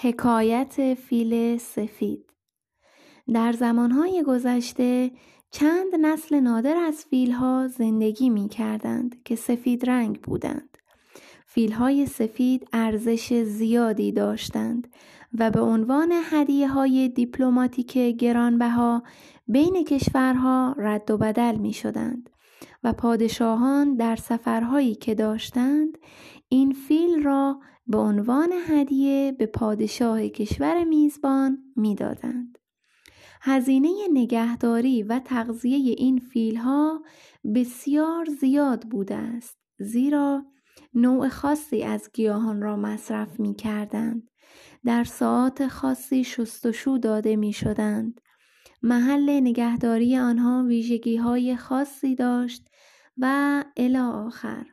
حکایت فیل سفید در زمانهای گذشته چند نسل نادر از فیلها زندگی می کردند که سفید رنگ بودند. فیلهای سفید ارزش زیادی داشتند و به عنوان هدیه های دیپلماتیک گرانبها بین کشورها رد و بدل می شدند و پادشاهان در سفرهایی که داشتند این فیل را به عنوان هدیه به پادشاه کشور میزبان می‌دادند. هزینه نگهداری و تغذیه این فیلها بسیار زیاد بوده است زیرا نوع خاصی از گیاهان را مصرف می کردند. در ساعت خاصی شستشو داده می شدند. محل نگهداری آنها ویژگی های خاصی داشت و الی آخر.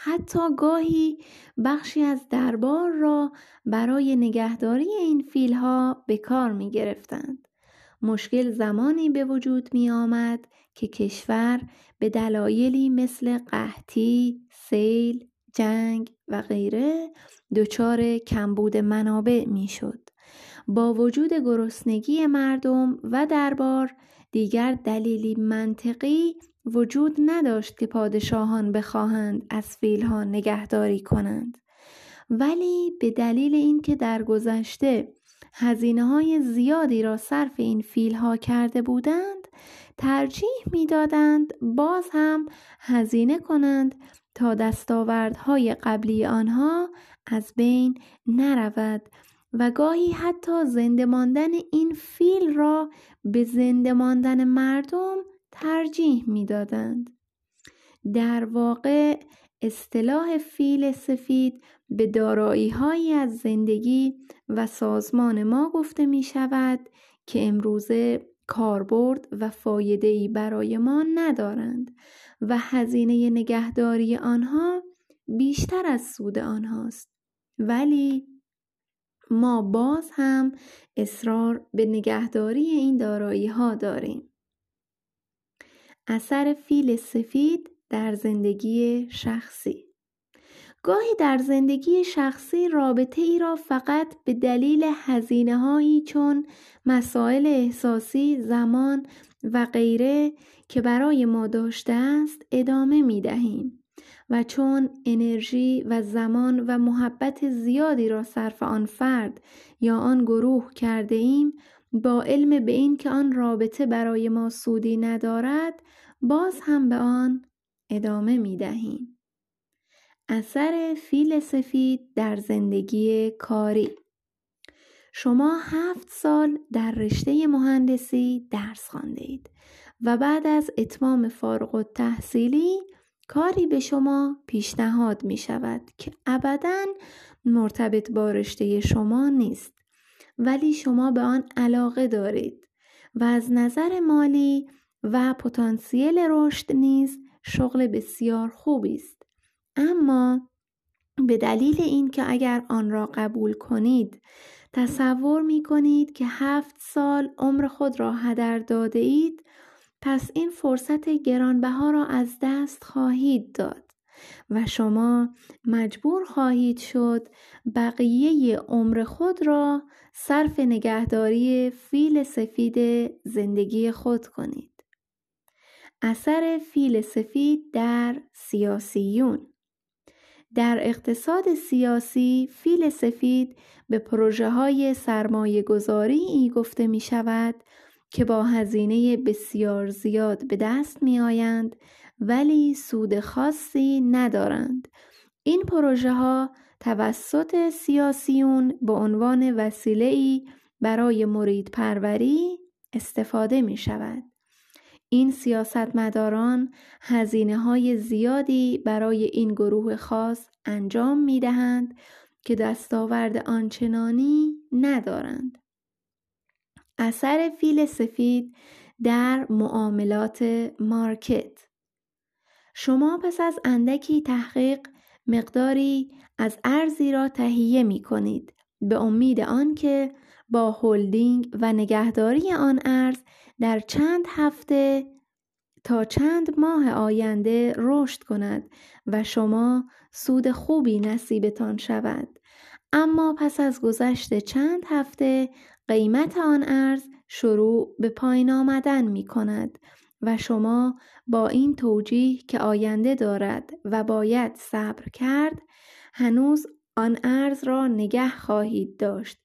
حتی گاهی بخشی از دربار را برای نگهداری این فیلها به کار می گرفتند. مشکل زمانی به وجود می آمد که کشور به دلایلی مثل قحطی، سیل، جنگ و غیره دچار کمبود منابع می شد. با وجود گرسنگی مردم و دربار دیگر دلیلی منطقی وجود نداشت که پادشاهان بخواهند از فیلها نگهداری کنند. ولی به دلیل اینکه در گذشته هزینه های زیادی را صرف این فیلها کرده بودند ترجیح می‌دادند باز هم هزینه کنند تا دستاوردهای قبلی آنها از بین نرود و گاهی حتی زنده ماندن این فیل را به زنده ماندن مردم ترجیح می‌دادند. در واقع اصطلاح فیل سفید به دارایی هایی از زندگی و سازمان ما گفته می شود که امروزه کاربرد و فایده برای ما ندارند و هزینه نگهداری آنها بیشتر از سود آنهاست ولی ما باز هم اصرار به نگهداری این دارایی ها داریم. اثر فیل سفید در زندگی شخصی. گاهی در زندگی شخصی رابطه ای را فقط به دلیل هزینه هایی چون مسائل احساسی، زمان و غیره که برای ما داشته است ادامه می دهیم و چون انرژی و زمان و محبت زیادی را صرف آن فرد یا آن گروه کرده ایم با علم به این که آن رابطه برای ما سودی ندارد باز هم به آن ادامه می دهیم. اثر فیل سفید در زندگی کاری شما هفت سال در رشته مهندسی درس خانده اید و بعد از اتمام فارغ و تحصیلی کاری به شما پیشنهاد می شود که ابدا مرتبط با رشته شما نیست ولی شما به آن علاقه دارید و از نظر مالی و پتانسیل رشد نیز شغل بسیار خوبی است. اما به دلیل اینکه اگر آن را قبول کنید تصور می کنید که هفت سال عمر خود را هدر داده اید پس این فرصت گرانبها را از دست خواهید داد و شما مجبور خواهید شد بقیه عمر خود را صرف نگهداری فیل سفید زندگی خود کنید. اثر فیل سفید در سیاسیون در اقتصاد سیاسی فیل سفید به پروژه های سرمایه گذاری ای گفته می شود که با هزینه بسیار زیاد به دست می آیند ولی سود خاصی ندارند. این پروژه ها توسط سیاسیون به عنوان وسیله ای برای مرید پروری استفاده می شود. این سیاستمداران هزینه های زیادی برای این گروه خاص انجام می دهند که دستاورد آنچنانی ندارند. اثر فیل سفید در معاملات مارکت. شما پس از اندکی تحقیق مقداری از ارزی را تهیه می کنید به امید آنکه با هلدینگ و نگهداری آن ارز در چند هفته تا چند ماه آینده رشد کند و شما سود خوبی نصیبتان شود. اما پس از گذشت چند هفته قیمت آن ارز شروع به پایین آمدن می کند و شما با این توجیه که آینده دارد و باید صبر کرد هنوز آن ارز را نگه خواهید داشت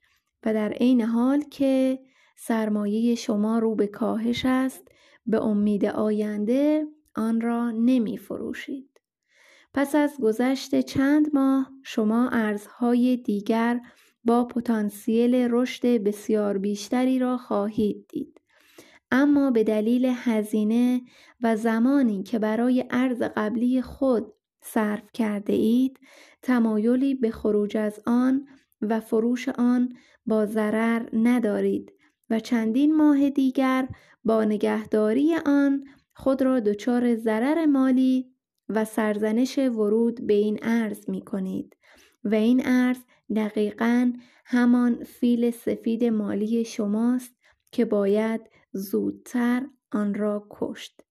و در عین حال که سرمایه شما رو به کاهش است به امید آینده آن را نمی فروشید. پس از گذشت چند ماه شما ارزهای دیگر با پتانسیل رشد بسیار بیشتری را خواهید دید. اما به دلیل هزینه و زمانی که برای ارز قبلی خود صرف کرده اید تمایلی به خروج از آن و فروش آن با ضرر ندارید و چندین ماه دیگر با نگهداری آن خود را دچار ضرر مالی و سرزنش ورود به این ارز می کنید و این ارز دقیقا همان فیل سفید مالی شماست که باید زودتر آن را کشت.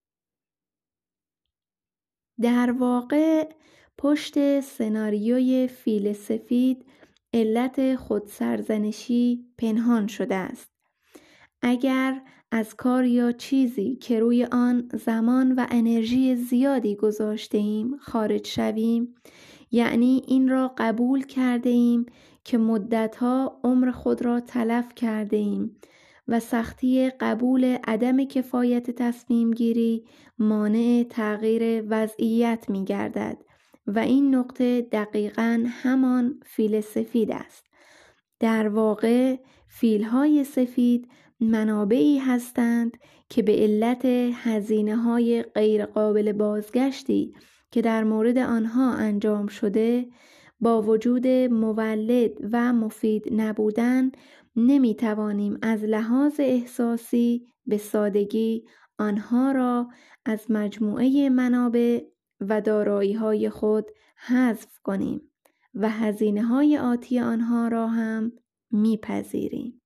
در واقع پشت سناریوی فیل سفید علت خودسرزنشی پنهان شده است. اگر از کار یا چیزی که روی آن زمان و انرژی زیادی گذاشته ایم خارج شویم یعنی این را قبول کرده ایم که مدتها عمر خود را تلف کرده ایم و سختی قبول عدم کفایت تصمیم گیری مانع تغییر وضعیت می گردد و این نقطه دقیقا همان فیل سفید است. در واقع فیل های سفید منابعی هستند که به علت هزینه های غیرقابل بازگشتی که در مورد آنها انجام شده با وجود مولد و مفید نبودن نمی توانیم از لحاظ احساسی به سادگی آنها را از مجموعه منابع و دارایی های خود حذف کنیم و هزینه های آتی آنها را هم میپذیریم.